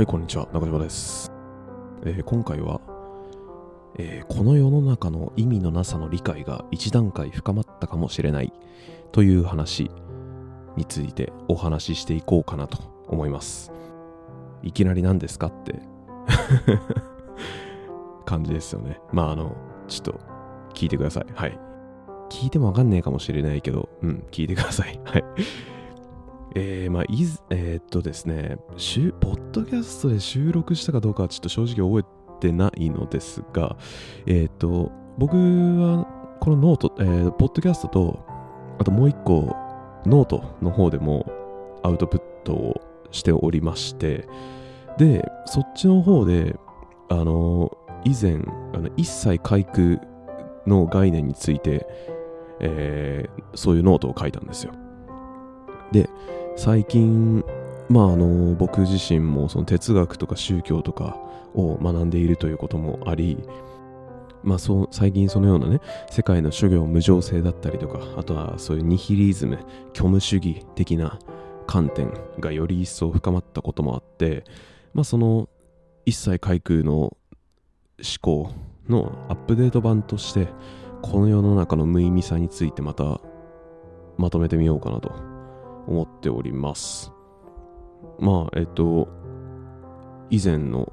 はい、こんにちは。中島です。えー今回は、えーこの世の中の意味のなさの理解が一段階深まったかもしれないという話についてお話ししていこうかなと思います。いきなり何ですかって 感じですよね。まあ、あの、ちょっと聞いてください。はい。聞いてもわかんねえかもしれないけど、うん、聞いてください。はい。えー、まあ、いず、えーっとですね、ポッドキャストで収録したかどうかはちょっと正直覚えてないのですが、えーっと、僕はこのノート、えーポッドキャストと、あともう一個、ノートの方でもアウトプットをしておりまして、で、そっちの方で、あの、以前、あの一切皆空の概念について、えーそういうノートを書いたんですよ。で、最近、まあ、あの僕自身もその哲学とか宗教とかを学んでいるということもあり、まあ、そう最近そのようなね世界の諸行無常性だったりとかあとはそういうニヒリズム虚無主義的な観点がより一層深まったこともあって、まあ、その一切開空の思考のアップデート版としてこの世の中の無意味さについてまたまとめてみようかなと思っております。まあ、えっと、以前の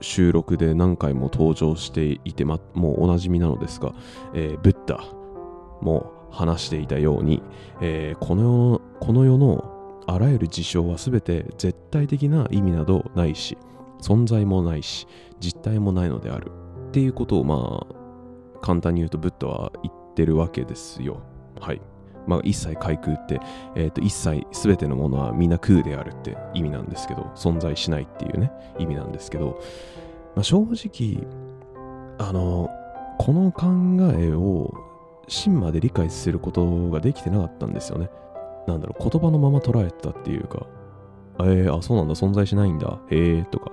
収録で何回も登場していて、ま、もうおなじみなのですが、えーブッダも話していたように、えーこの世のこの世のあらゆる事象は全て絶対的な意味などないし、存在もないし、実体もないのである。っていうことを、まあ、簡単に言うとブッダは言ってるわけですよ。はい。まあ、一切開空って、えっ、と、一切全てのものはみんな空であるって意味なんですけど、存在しないっていうね、意味なんですけど、まあ、正直、あの、この考えを真まで理解することができてなかったんですよね。なんだろう、言葉のまま捉えてたっていうか、えー、あ、そうなんだ、存在しないんだ、へえ、とか。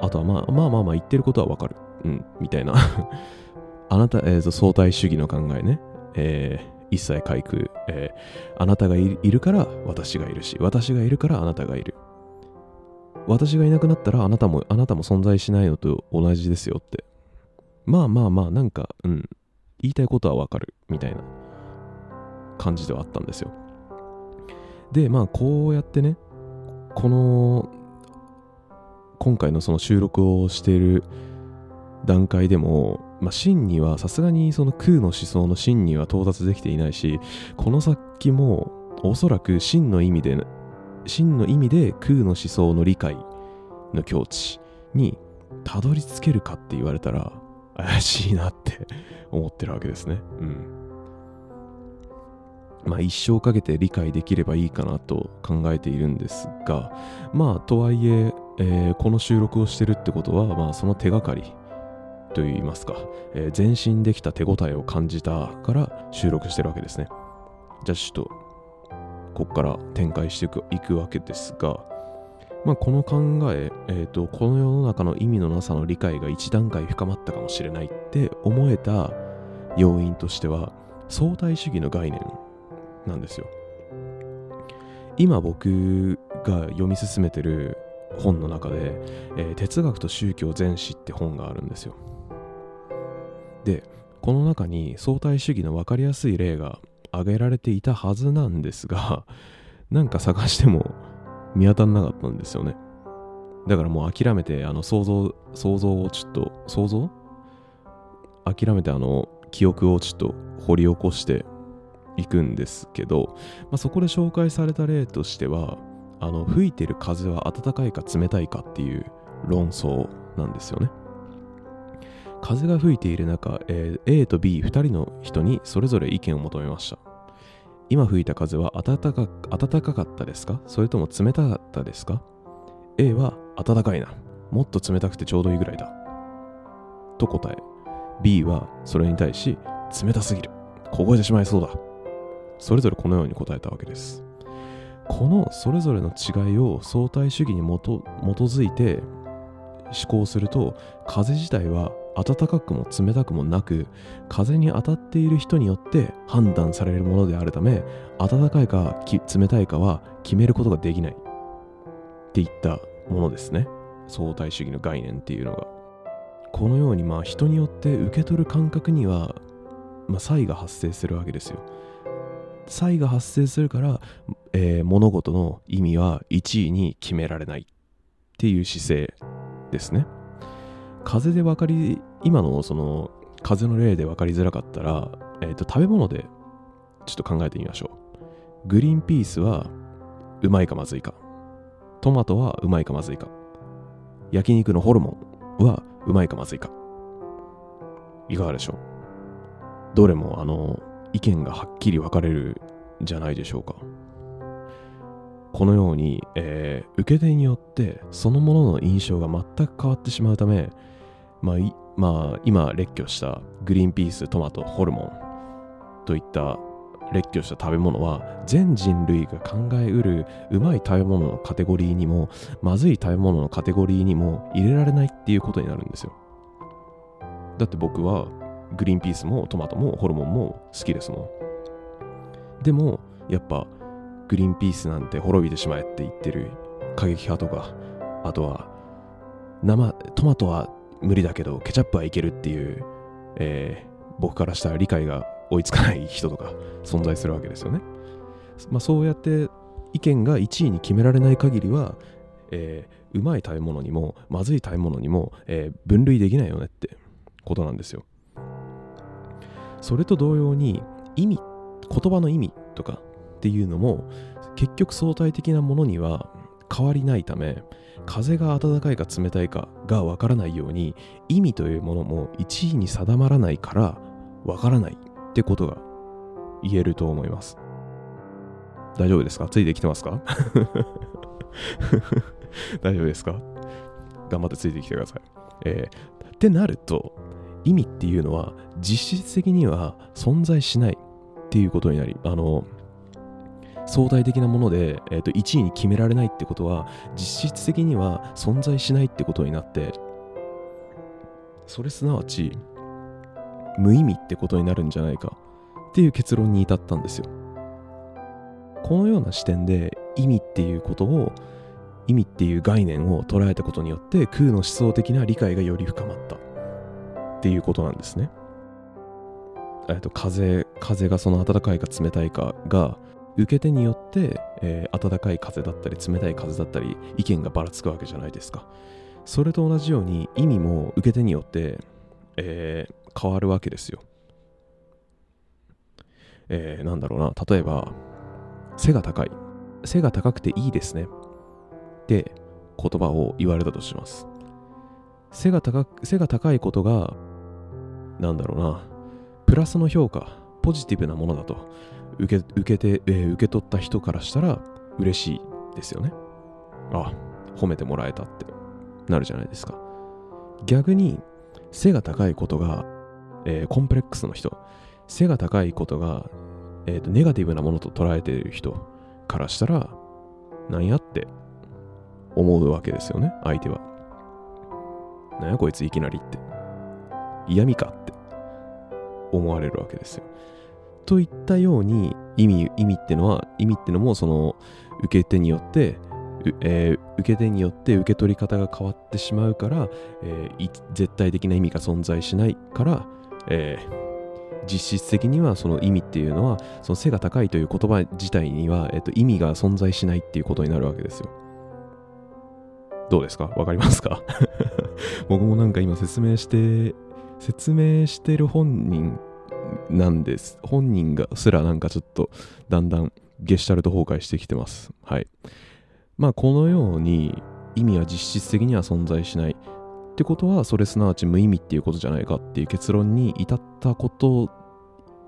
あとは、まあまあまあまあ言ってることはわかる。うん、みたいな。あなた、えーと、相対主義の考えね。えー一切開空、えーあなたがいいるから私がいるし、私がいるからあなたがいる。私がいなくなったらあなたも、あなたも存在しないのと同じですよって。まあまあまあ、なんか、うん、言いたいことはわかる、みたいな感じではあったんですよ。で、まあ、こうやってね、この、今回のその収録をしている段階でも、まあ、真にはさすがにその空の思想の真には到達できていないしこの先もおそらく真の意味で真の意味で空の思想の理解の境地にたどり着けるかって言われたら怪しいなって 思ってるわけですね。うん。まあ一生かけて理解できればいいかなと考えているんですがまあとはいええーこの収録をしてるってことはまあその手がかりといいますか、えー前進できた手応えを感じたから収録してるわけですね。じゃあちょっと、ここから展開していくいくわけですが、まあ、この考え、えーと、この世の中の意味のなさの理解が一段階深まったかもしれないって思えた要因としては、相対主義の概念なんですよ。今僕が読み進めてる本の中で、えー哲学と宗教全史って本があるんですよ。で、この中に相対主義の分かりやすい例が挙げられていたはずなんですが、なんか探しても見当たんなかったんですよね。だからもう諦めて、あの想像、想像をちょっと、想像？諦めてあの記憶をちょっと掘り起こしていくんですけど、まあ、そこで紹介された例としては、あの吹いてる風は暖かいか冷たいかっていう論争なんですよね。風が吹いている中、えー A と B2 人の人にそれぞれ意見を求めました。今吹いた風は暖か暖かかったですか？それとも冷たかったですか ?A は暖かいな。もっと冷たくてちょうどいいぐらいだ。と答え。B はそれに対し冷たすぎる。凍えてしまいそうだ。それぞれこのように答えたわけです。このそれぞれの違いを相対主義に基基づいて思考すると風自体は暖かくも冷たくもなく風に当たっている人によって判断されるものであるため暖かいか冷たいかは決めることができない。っていったものですね。相対主義の概念っていうのが。このようにまあ人によって受け取る感覚には、まあ、差異が発生するわけですよ。差異が発生するから、えー、物事の意味は1位に決められないっていう姿勢ですね。風で分かり今のその風の例で分かりづらかったら、えーと、食べ物でちょっと考えてみましょう。グリーンピースはうまいかまずいか。トマトはうまいかまずいか。焼肉のホルモンはうまいかまずいか。いかがでしょう？どれもあの意見がはっきり分かれるじゃないでしょうか。このように、えー、受け手によってそのものの印象が全く変わってしまうため、まあ、まあ、今列挙したグリーンピーストマトホルモンといった列挙した食べ物は全人類が考えうるうまい食べ物のカテゴリーにもまずい食べ物のカテゴリーにも入れられないっていうことになるんですよ。だって僕はグリーンピースもトマトもホルモンも好きですもん。でもやっぱグリーンピースなんて滅びてしまえって言ってる過激派とかあとは生トマトは無理だけどケチャップはいけるっていう、えー、僕からしたら理解が追いつかない人とか存在するわけですよね。まあ、そうやって意見が1位に決められない限りは、えー、うまい食べ物にもまずい食べ物にも、えー、分類できないよねってことなんですよ。それと同様に意味言葉の意味とかっていうのも結局相対的なものには変わりないため風が暖かいか冷たいかがわからないように意味というものも1位に定まらないからわからないってことが言えると思います。大丈夫ですか？ついてきてますか？大丈夫ですか？頑張ってついてきてください。えー、ってなると意味っていうのは実質的には存在しないっていうことになりあの相対的なもので、えー、と1位に決められないってことは実質的には存在しないってことになってそれすなわち無意味ってことになるんじゃないかっていう結論に至ったんですよこのような視点で意味っていうことを意味っていう概念を捉えたことによって空の思想的な理解がより深まったっていうことなんですね。えっと風風がその暖かいか冷たいかが受け手によって、えー、暖かい風だったり冷たい風だったり意見がばらつくわけじゃないですか。それと同じように意味も受け手によって、えー、変わるわけですよ。えー、なんだろうな。例えば背が高い。背が高くていいですね。って言葉を言われたとします。背が高背が高いことがなんだろうな。プラスの評価。ポジティブなものだと。受け受けて、えー、受け取った人からしたら嬉しいですよね。あ、褒めてもらえたってなるじゃないですか。逆に背が高いことが、えー、コンプレックスの人、背が高いことが、えーと、ネガティブなものと捉えている人からしたら、なんやって思うわけですよね、相手は。なんやこいついきなりって。嫌味かって思われるわけですよ。といったように意味意味ってのは意味ってのもその受け手によって、えー、受け手によって受け取り方が変わってしまうから、えー、絶対的な意味が存在しないから、えー、実質的にはその意味っていうのはその背が高いという言葉自体には、えーと、意味が存在しないっていうことになるわけですよ。どうですか？わかりますか？僕もなんか今説明して説明してる本人なんです。本人がすらなんかちょっとだんだんゲシュタルト崩壊してきてます。はい。まあこのように意味は実質的には存在しない。ってことはそれすなわち無意味っていうことじゃないかっていう結論に至ったこと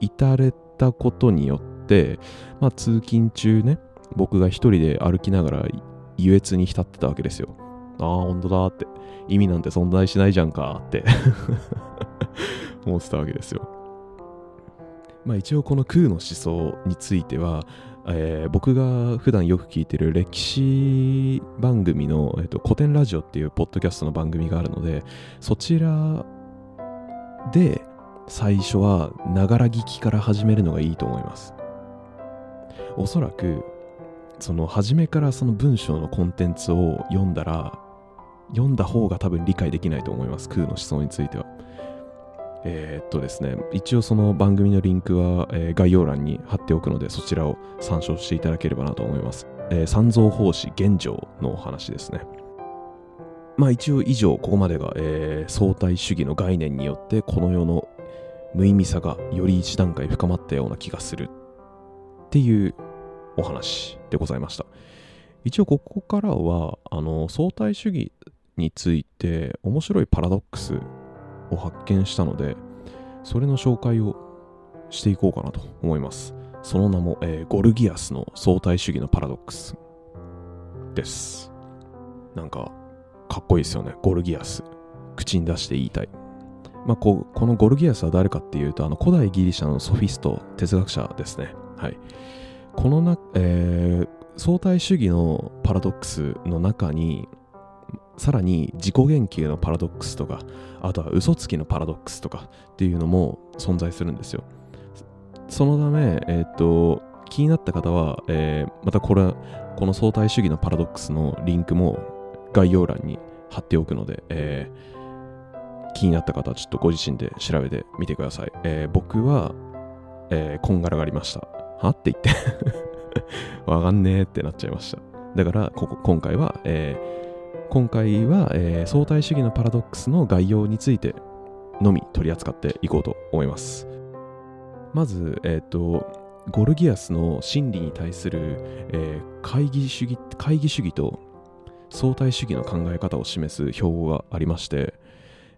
至れたことによってまあ通勤中ね僕が一人で歩きながら優越に浸ってたわけですよああ本当だって意味なんて存在しないじゃんかって 思ってたわけですよまあ、一応この空の思想については、えー、僕が普段よく聞いてる歴史番組の、えーと、古典ラジオっていうポッドキャストの番組があるのでそちらで最初はながら聞きから始めるのがいいと思います。おそらくその初めからその文章のコンテンツを読んだら読んだ方が多分理解できないと思います。空の思想については。えー、っとですね一応その番組のリンクは、えー、概要欄に貼っておくのでそちらを参照していただければなと思います、えー、三蔵法師現状のお話ですねまあ一応以上ここまでが、えー、相対主義の概念によってこの世の無意味さがより一段階深まったような気がするっていうお話でございました。一応ここからはあの相対主義について面白いパラドックスを発見したのでそれの紹介をしていこうかなと思います。その名も、えー、ゴルギアスの相対主義のパラドックスです。なんかかっこいいですよね。ゴルギアス。口に出して言いたい。まあ、ここのゴルギアスは誰かっていうと、あの古代ギリシャのソフィスト、哲学者ですね。はい。このな、えー、相対主義のパラドックスの中に、さらに自己言及のパラドックスとか、あとは嘘つきのパラドックスとかっていうのも存在するんですよ。そのため、えー、っと、気になった方は、えー、またこれ、この相対主義のパラドックスのリンクも概要欄に貼っておくので、えー、気になった方はちょっとご自身で調べてみてください。えー、僕は、えー、こんがらがりました。は？って言って わかんねえってなっちゃいました。だからここ今回は、えー、今回は、えー、相対主義のパラドックスの概要についてのみ取り扱っていこうと思います。まず、えっ、ー、と、ゴルギアスの真理に対する、えー、会議主義、会議主義と相対主義の考え方を示す標語がありまして、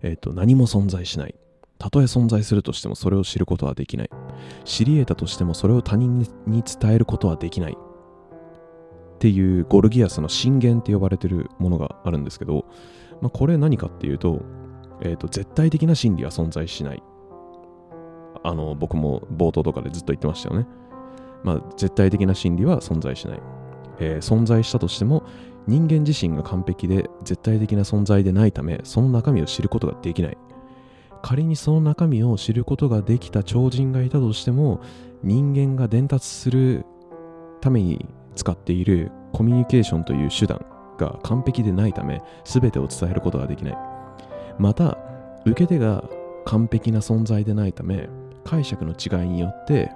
えーと、何も存在しない。たとえ存在するとしてもそれを知ることはできない。知り得たとしてもそれを他人に伝えることはできない。っていうゴルギアスの震源って呼ばれてるものがあるんですけど、まあ、これ何かっていうと,、えーと、絶対的な真理は存在しない。あの僕も冒頭とかでずっと言ってましたよね、まあ、絶対的な真理は存在しない、えー、存在したとしても人間自身が完璧で絶対的な存在でないためその中身を知ることができない。仮にその中身を知ることができた超人がいたとしても人間が伝達するために使っているコミュニケーションという手段が完璧でないため全てを伝えることができない。また受け手が完璧な存在でないため解釈の違いによって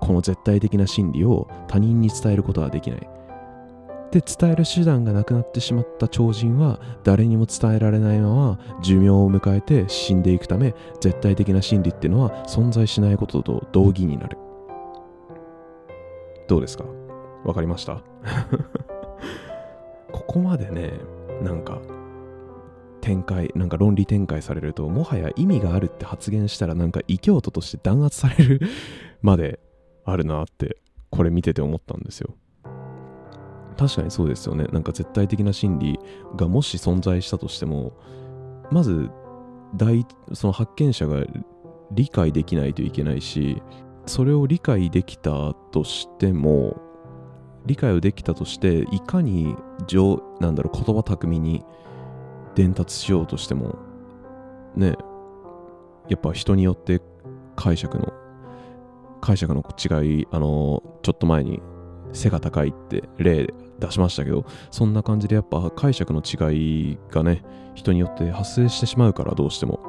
この絶対的な真理を他人に伝えることはできない。で伝える手段がなくなってしまった超人は誰にも伝えられないまま寿命を迎えて死んでいくため絶対的な真理っていうのは存在しないことと同義になる。どうですか？わかりました ここまでねなんか展開なんか論理展開されるともはや意味があるって発言したらなんか異教徒として弾圧される まであるなってこれ見てて思ったんですよ確かにそうですよね。なんか絶対的な真理がもし存在したとしても、まず、第その発見者が理解できないといけないし、それを理解できたとしても、理解をできたとして、いかに上、なんだろう、言葉巧みに伝達しようとしても、ね、やっぱ人によって解釈の、解釈の違い、あの、ちょっと前に背が高いって例出しましたけど、そんな感じでやっぱ解釈の違いがね、人によって発生してしまうからどうしても。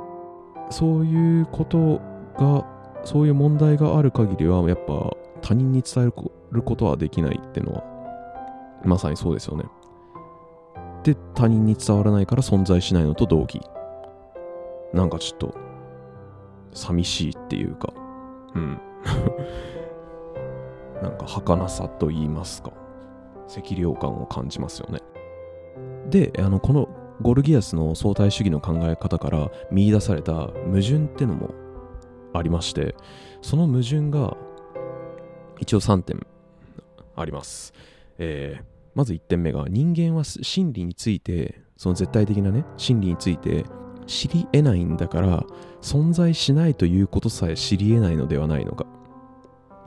そういうことが、そういう問題がある限りは、やっぱ他人に伝えるることはできないってのは、まさにそうですよね。で、他人に伝わらないから存在しないのと同義。なんかちょっと、寂しいっていうか、うん。なんか儚さと言いますか。赤涼感を感じますよね。で、あのこのゴルギアスの相対主義の考え方から見出された矛盾ってのもありまして、その矛盾が一応3点あります。えー、まず1点目が人間は真理について、その絶対的なね、真理について知り得ないんだから存在しないということさえ知り得ないのではないのか。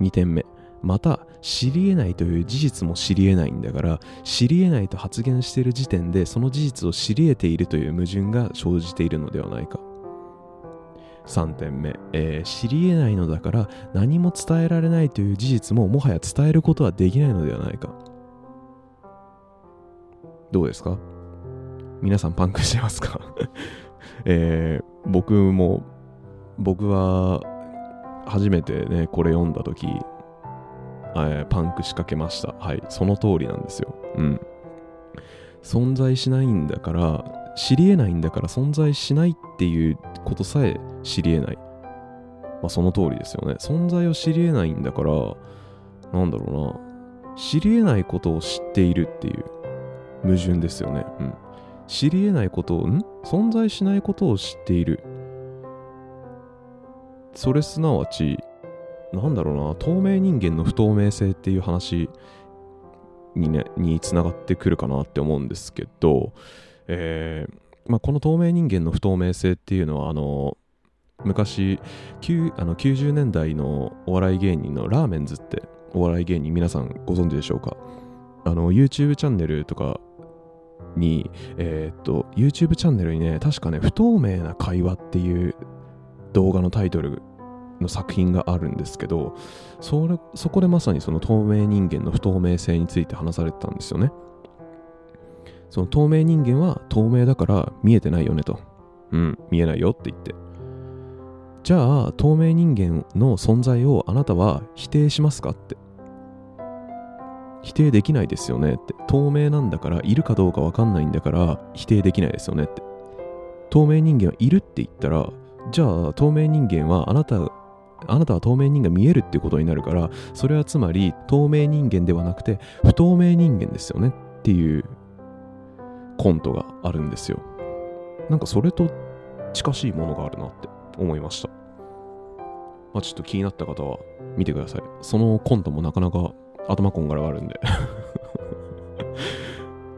2点目。また知り得ないという事実も知り得ないんだから知り得ないと発言している時点でその事実を知り得ているという矛盾が生じているのではないか3点目、えー、知り得ないのだから何も伝えられないという事実ももはや伝えることはできないのではないかどうですか？皆さんパンクしてますか？えー、僕も、僕は初めてね、これ読んだ時、え、パンク仕掛けました。はい、その通りなんですよ。うん。存在しないんだから、知り得ないんだから存在しないっていうことさえ知り得ない。まあその通りですよね。存在を知り得ないんだから、なんだろうな。知り得ないことを知っているっていう矛盾ですよね。うん。知り得ないことを、ん？存在しないことを知っている。それすなわち、なんだろうな、透明人間の不透明性っていう話にね、につながってくるかなって思うんですけど、えー、まあ、この透明人間の不透明性っていうのは、あの、昔、あの90年代のお笑い芸人のラーメンズってお笑い芸人皆さんご存知でしょうか？あの YouTube チャンネルとかに、えー、っと YouTube チャンネルにね確かね不透明な会話っていう動画のタイトルの作品があるんですけどそれそこでまさにその透明人間の不透明性について話されてたんですよね。その透明人間は透明だから見えてないよねと。うん、見えないよって言って。じゃあ、透明人間の存在をあなたは否定しますかって。否定できないですよねって。透明なんだから、いるかどうかわかんないんだから、否定できないですよねって。透明人間はいるって言ったら、じゃあ、透明人間はあなたあなたは透明人間見えるってことになるから、それはつまり透明人間ではなくて不透明人間ですよねっていうコントがあるんですよ。なんかそれと近しいものがあるなって思いました。まあ、ちょっと気になった方は見てください。そのコントもなかなか頭こんがらがあるんで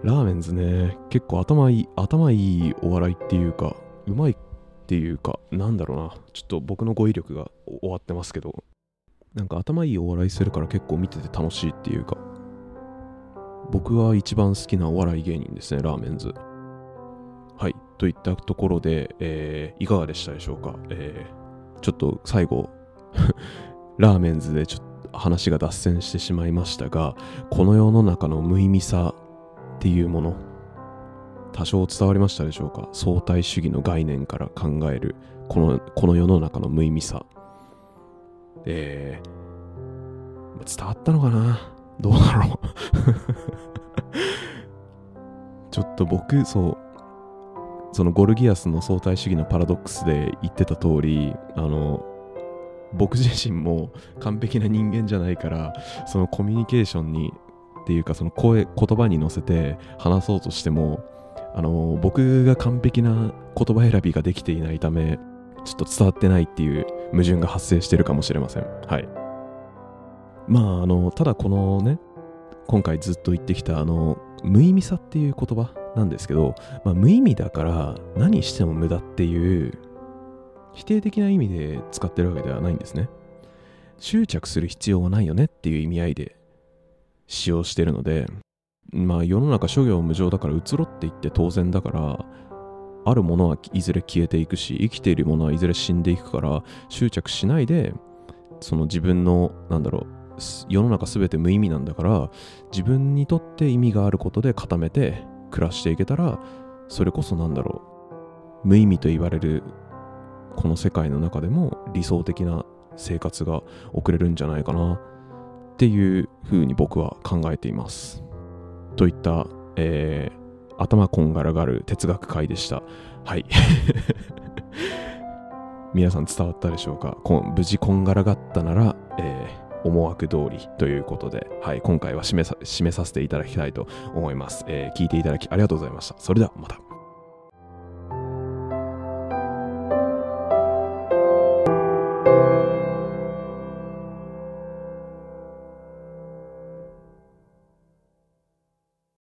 ラーメンズね、結構頭いい、頭いいお笑いっていうか、うまいっていうか、なんだろうな。ちょっと僕の語彙力が終わってますけど、なんか頭いいお笑いするから結構見てて楽しいっていうか、僕は一番好きなお笑い芸人ですね、ラーメンズ。はい。といったところで、えー、いかがでしたでしょうか？えー、ちょっと最後 ラーメンズでちょっと話が脱線してしまいましたが、この世の中の無意味さっていうもの、多少伝わりましたでしょうか？相対主義の概念から考える、このこの世の中の無意味さ。えー、伝わったのかな？どうだろうちょっと僕、そう、そのゴルギアスの相対主義のパラドックスで言ってた通り、あの、僕自身も完璧な人間じゃないから、そのコミュニケーションに、っていうかその声、言葉に乗せて話そうとしても、あの、僕が完璧な言葉選びができていないため、ちょっと伝わってないっていう矛盾が発生してるかもしれません。はい。まあ、あの、ただこのね、今回ずっと言ってきた、あの、無意味さっていう言葉なんですけど、まあ、無意味だから何しても無駄っていう否定的な意味で使ってるわけではないんですね。執着する必要はないよねっていう意味合いで使用してるので、まあ世の中諸行無常だから移ろって言って当然だから、あるものはいずれ消えていくし、生きているものはいずれ死んでいくから、執着しないで、その自分の、なんだろう、世の中全て無意味なんだから自分にとって意味があることで固めて暮らしていけたらそれこそなんだろう無意味と言われるこの世界の中でも理想的な生活が送れるんじゃないかなっていうふうに僕は考えています。といった、えー、頭こんがらがる哲学会でした。はい。皆さん伝わったでしょうか？無事こんがらがったなら、えー思惑通りということで、はい、今回は締めさ締めさせていただきたいと思います、えー、聞いていただきありがとうございました。それではまた。